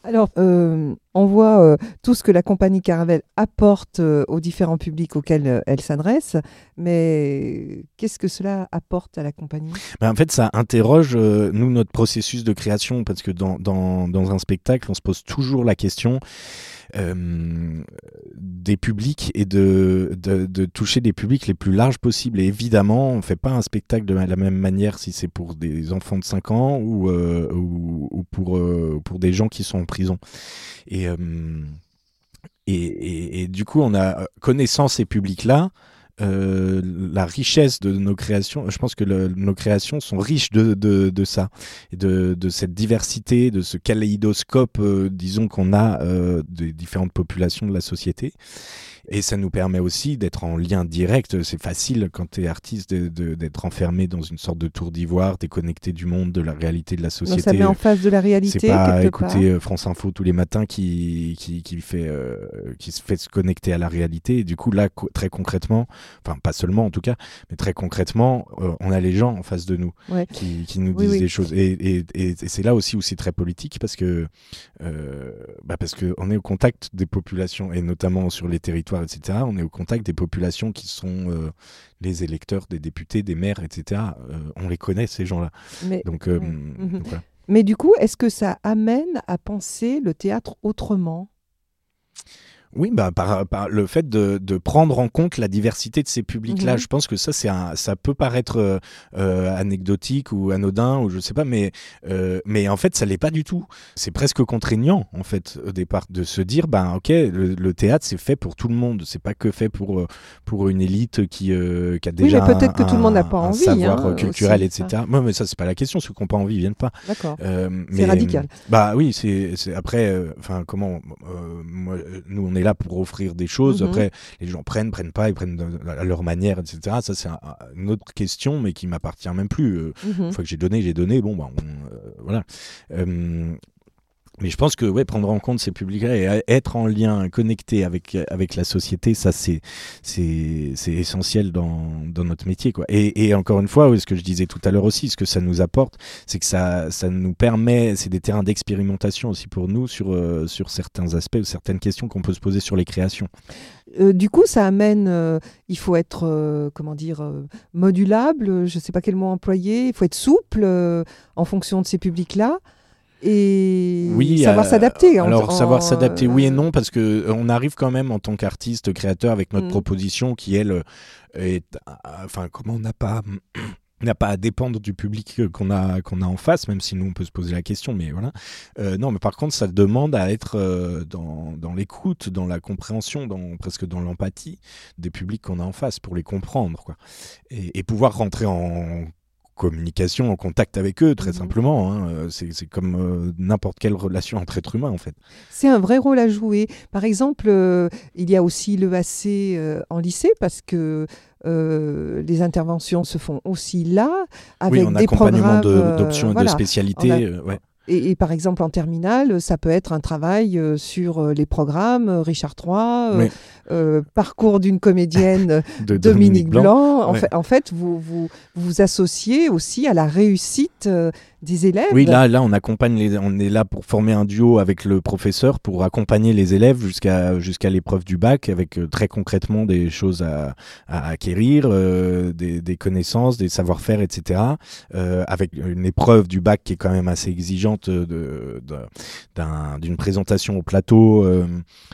Alors, euh, on voit euh, tout ce que la compagnie Caravelle apporte euh, aux différents publics auxquels elle s'adresse, mais qu'est-ce que cela apporte à la compagnie? Ben, En fait, ça interroge, nous, notre processus de création, parce que dans, dans, un spectacle, on se pose toujours la question des publics et de, de, toucher des publics les plus larges possibles. Et évidemment, on ne fait pas un spectacle de la même manière si c'est pour des enfants de 5 ans ou, ou, pour, pour des gens qui sont en prison. Et, et, et, du coup, on a connaissance ces publics-là. Euh, la richesse de nos créations. Je pense que nos créations sont riches de, de, de ça, de, de, cette diversité, de ce kaléidoscope, euh, disons, qu'on a euh, des différentes populations de la société. Et ça nous permet aussi d'être en lien direct. C'est facile quand tu es artiste d'être enfermé dans une sorte de tour d'ivoire, déconnecté du monde, de la réalité de la société. Donc ça met en face de la réalité. C'est pas écouter euh, France Info tous les matins qui, qui, qui fait, euh, qui se fait se connecter à la réalité. Et du coup, là, très concrètement, enfin pas seulement en tout cas, mais très concrètement, euh, on a les gens en face de nous qui, qui, nous disent des choses. Et, et, et, c'est là aussi où c'est très politique parce que bah parce qu'on est au contact des populations et notamment sur les territoires etc. On est au contact des populations qui sont euh, les électeurs des députés, des maires, etc. Euh, on les connaît, ces gens-là. Mais, donc, euh, mhm. Mais du coup, est-ce que ça amène à penser le théâtre autrement? Oui, bah, par, le fait de, prendre en compte la diversité de ces publics-là. Mhm. Je pense que ça, c'est ça peut paraître euh, euh, anecdotique ou anodin ou je sais pas, mais, euh, mais en fait, ça l'est pas du tout. C'est presque contraignant, en fait, au départ, de se dire, ben, ok, le, théâtre, c'est fait pour tout le monde. C'est pas que fait pour, pour une élite qui, qui a déjà oui, peut-être que tout le monde n'a pas envie, savoir hein, culturel, etc. Moi, mais ça, c'est pas la question. Ceux qui n'ont pas envie, ils viennent pas. D'accord. c'est radical. Bah oui, c'est après, enfin, comment, moi, nous, on est là pour offrir des choses. Mhm. Après, les gens prennent, prennent pas, ils prennent à leur manière, etc. Ça, c'est une autre question, mais qui m'appartient même plus. Euh, mhm. Une fois que j'ai donné, j'ai donné. Bon, bah, euh, voilà. Euh, mais je pense que ouais, prendre en compte ces publics-là et être en lien, connecté avec, avec la société, ça c'est, essentiel dans, dans notre métier. Quoi. Et, et encore une fois, ce que je disais tout à l'heure aussi, ce que ça nous apporte, c'est que ça, ça nous permet, c'est des terrains d'expérimentation aussi pour nous sur, euh, sur certains aspects ou certaines questions qu'on peut se poser sur les créations. Euh, du coup, ça amène, euh, il faut être, comment dire, modulable, je ne sais pas quel mot employer, il faut être souple en fonction de ces publics-là et oui, savoir euh, s'adapter. Alors savoir s'adapter, oui et non, parce que euh, on arrive quand même en tant qu'artiste créateur avec notre mm. proposition qui elle euh, est, enfin comment on n'a pas n'a pas à dépendre du public qu'on a qu'on a en face, même si nous on peut se poser la question, mais voilà. non, mais par contre, ça demande à être dans, dans l'écoute, dans la compréhension, dans presque dans l'empathie des publics qu'on a en face pour les comprendre, quoi, et, et pouvoir rentrer en communication, en contact avec eux, très mhm. simplement. Hein. Euh, c'est comme euh, n'importe quelle relation entre êtres humains, en fait. C'est un vrai rôle à jouer. Par exemple, euh, il y a aussi le AC en lycée, parce que les interventions se font aussi là, avec oui, en des accompagnement d'options et de spécialités. ouais. Et, par exemple, en terminale, ça peut être un travail euh, sur euh, les programmes euh, Richard III, parcours d'une comédienne de Dominique, Blanc. En, fait, vous, vous vous associez aussi à la réussite des élèves. Oui, là, là, on accompagne les, on est là pour former un duo avec le professeur pour accompagner les élèves jusqu'à jusqu'à l'épreuve du bac, avec très concrètement des choses à, à acquérir, des, des, connaissances, des savoir-faire, etc. avec une épreuve du bac qui est quand même assez exigeante d'une de, présentation au plateau. Euh,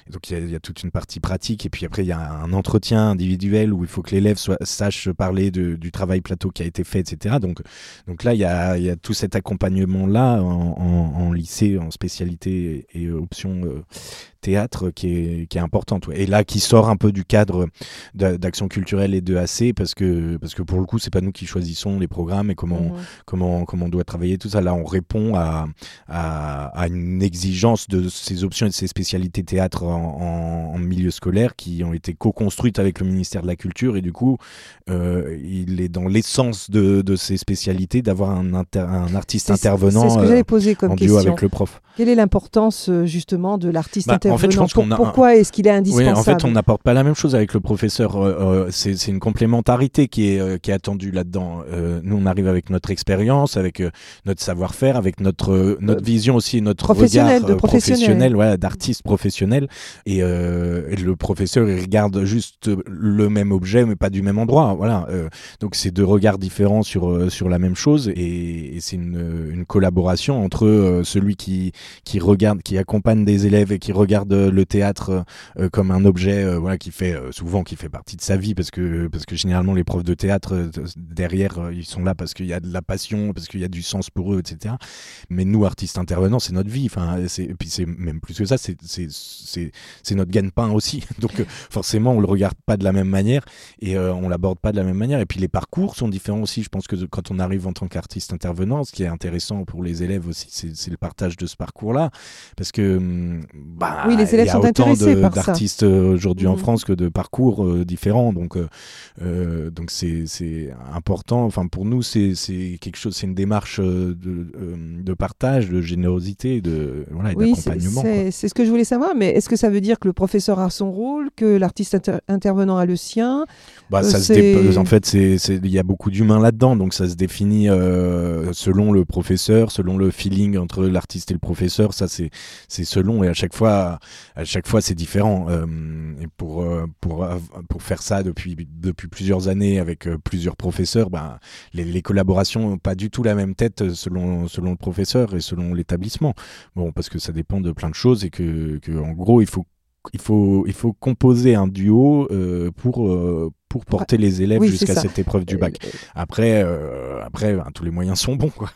donc il y, a toute une partie pratique et puis après il y a un entretien individuel où il faut que l'élève sache parler du travail plateau qui a été fait, etc. Donc, donc là il y a, tout cet accompagnement là en, lycée, en spécialité et, option euh, théâtre qui est, qui est importante. Et là, qui sort un peu du cadre d'action culturelle et de AC, parce que, parce que pour le coup, c'est pas nous qui choisissons les programmes et comment, mhm. comment, comment on doit travailler tout ça. Là, on répond à, à, une exigence de ces options et de ces spécialités théâtre en, milieu scolaire qui ont été co-construites avec le ministère de la Culture. Et du coup, euh, il est dans l'essence de, de, ces spécialités d'avoir un, un artiste intervenant ce que euh, posé comme en duo avec le prof. Quelle est l'importance euh, justement de l'artiste intervenant intervenant en fait, je pense qu'on a. Pourquoi est-ce qu'il est Oui, indispensable en fait, on n'apporte pas la même chose avec le professeur. euh, euh, c'est une complémentarité qui est, euh, qui est attendue là-dedans. Euh, nous, on arrive avec notre expérience, avec notre savoir-faire, avec notre, notre vision aussi, notre professionnel, regard de professionnel. professionnel, ouais, d'artiste professionnel. Et, le professeur, il regarde juste le même objet, mais pas du même endroit. Voilà. Donc, c'est deux regards différents sur, sur la même chose. Et, et c'est une, une collaboration entre celui qui, qui regarde, qui accompagne des élèves et qui regarde le théâtre euh, comme un objet euh, voilà qui fait euh, souvent qui fait partie de sa vie parce que parce que généralement les profs de théâtre derrière ils sont là parce qu'il y a de la passion parce qu'il y a du sens pour eux etc mais nous artistes intervenants c'est notre vie. Enfin et puis c'est même plus que ça c'est notre gagne-pain aussi. Donc forcément on le regarde pas de la même manière et euh, on l'aborde pas de la même manière. Et puis les parcours sont différents aussi. Je pense que quand on arrive en tant qu'artiste intervenant ce qui est intéressant pour les élèves aussi c'est le partage de ce parcours là parce que hum, bah, Oui, les élèves il y a sont autant intéressés d'artistes euh, aujourd'hui en Mhm. France que de parcours euh, différents. Donc euh, donc c'est c'est important. Enfin pour nous c'est c'est quelque chose c'est une démarche de, de partage de générosité de voilà et Oui, d'accompagnement c'est ce que je voulais savoir, mais est-ce que ça veut dire que le professeur a son rôle, que l'artiste inter- intervenant a le sien? Bah, ça se En fait, c'est- c'est- il y a beaucoup d'humains là-dedans, donc ça se définit selon le professeur, selon le feeling entre l'artiste et le professeur. Ça, c'est c'est selon et à chaque fois, à chaque fois, c'est différent. Euh, et pour euh, pour pour faire ça depuis depuis plusieurs années avec euh, plusieurs professeurs, ben les, les collaborations n'ont pas du tout la même tête selon selon le professeur et selon l'établissement. Bon, parce que ça dépend de plein de choses et que, que en gros, il faut il faut, il faut composer un duo euh, pour, euh, pour porter les élèves Oui, jusqu'à cette épreuve du bac. Après, euh, après ben, tous les moyens sont bons. Quoi.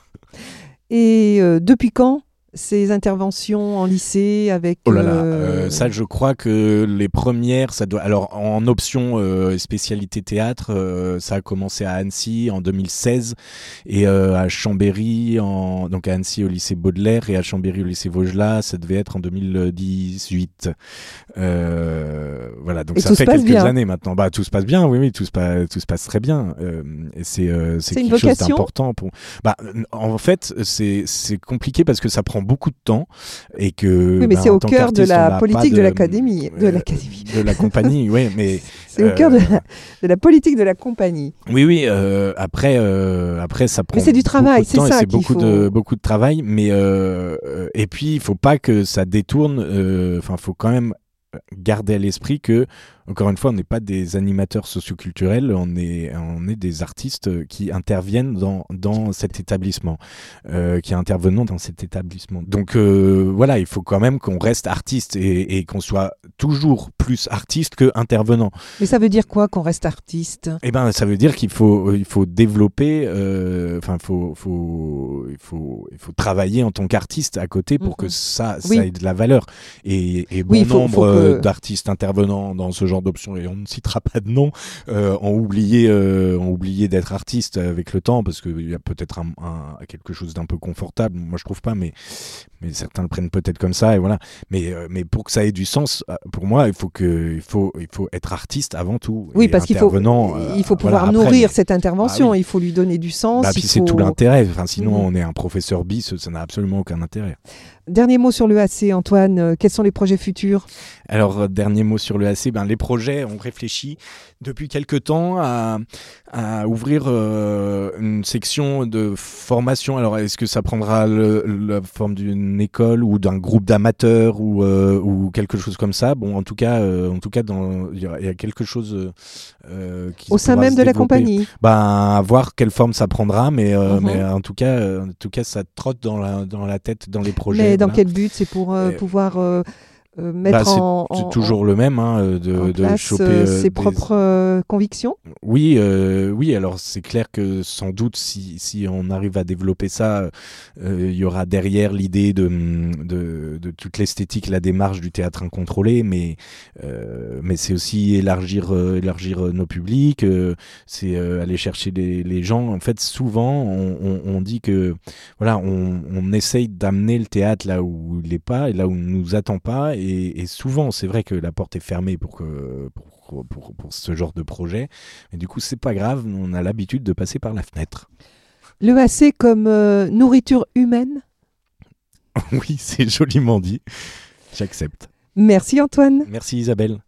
Et depuis quand ces interventions en lycée avec Oh là là, euh, euh, ça je crois que les premières, ça doit. Alors en option euh, spécialité théâtre, euh, ça a commencé à Annecy en 2016 et à Chambéry, en... donc à Annecy au lycée Baudelaire et à Chambéry au lycée Vaugelas, ça devait être en 2018. Euh, voilà, donc Et ça fait quelques bien. années maintenant. Bah tout se passe bien, oui, oui, tout se passe, tout se passe très bien. Et c'est quelque chose d'important pour. Bah en fait, c'est compliqué parce que ça prend beaucoup de temps et que. Oui, mais ben, c'est au cœur de on la politique de l'académie, de euh, l'académie. de la compagnie, oui, mais C'est au euh, cœur de la, de la politique de la compagnie. oui, oui. euh, après, euh, après, ça prend. c'est du travail, c'est ça C'est beaucoup faut- de beaucoup de travail, mais euh, euh, et puis il faut pas que ça détourne. euh, Enfin, faut quand même garder à l'esprit que encore une fois, on n'est pas des animateurs socioculturels, on est, on est des artistes qui interviennent dans, dans cet établissement, euh, qui intervenons dans cet établissement. Donc euh, voilà, il faut quand même qu'on reste artiste et, et qu'on soit toujours plus artiste que intervenant. Mais ça veut dire quoi qu'on reste artiste? Eh ben, ça veut dire qu'il faut, il faut développer, euh, enfin, faut, faut, il faut, il faut travailler en tant qu'artiste à côté pour que ça, Oui. ça ait de la valeur. Et, et bon Oui, il faut- nombre d'artistes intervenants dans ce genre d'options, et on ne citera pas de nom, euh, ont oublié, euh, ont oublié d'être artistes avec le temps parce qu'il y a peut-être un, un- quelque chose d'un peu confortable. Moi, je trouve pas, mais, mais certains le prennent peut-être comme ça, et voilà. Mais, euh, mais pour que ça ait du sens, pour moi, il faut que, il faut, il faut être artiste avant tout. Oui, parce qu'il faut, il faut pouvoir nourrir cette intervention, Ah oui. il faut lui donner du sens. bah, puis c'est tout l'intérêt. Enfin, sinon, Mhm. on est un professeur bis, ça n'a absolument aucun intérêt. Dernier mot sur le AC, Antoine. euh, Quels sont les projets futurs? Alors, euh, dernier mot sur le AC, ben, les projets, on réfléchit depuis quelque temps à, à ouvrir euh, une section de formation. Alors, est-ce que ça prendra le- la forme d'une école ou d'un groupe d'amateurs ou, euh, ou quelque chose comme ça? Bon, en tout cas, euh, en tout cas, dans- il y, a- il y a quelque chose qui Au sein même de la compagnie? Ben, à voir quelle forme ça prendra, mais, Mhm. mais en tout cas, en tout cas, ça trotte dans la, dans la tête, dans les projets. Mais dans voilà. quel but? C'est pour euh, Euh, pouvoir euh, mettre Bah, en, C'est en- toujours le même, hein, euh, de, en de place choper euh, euh, ses des- propres euh, convictions Oui, euh, oui. Alors c'est clair que sans doute, si, si on arrive à développer ça, euh, il y aura derrière l'idée de, de, de toute l'esthétique, la démarche du théâtre incontrôlé, mais euh, mais c'est aussi élargir euh, élargir nos publics, euh, c'est euh, aller chercher les, les gens. En fait, souvent, on, on, on dit que voilà, on, on essaye d'amener le théâtre là où il n'est pas et là où il ne nous attend pas, et, et souvent, c'est vrai que la porte est fermée pour que pour, pour, pour ce genre de projet. Mais du coup, c'est pas grave, on a l'habitude de passer par la fenêtre. Le AC comme euh, nourriture humaine oui, c'est joliment dit. J'accepte. Merci Antoine. Merci Isabelle.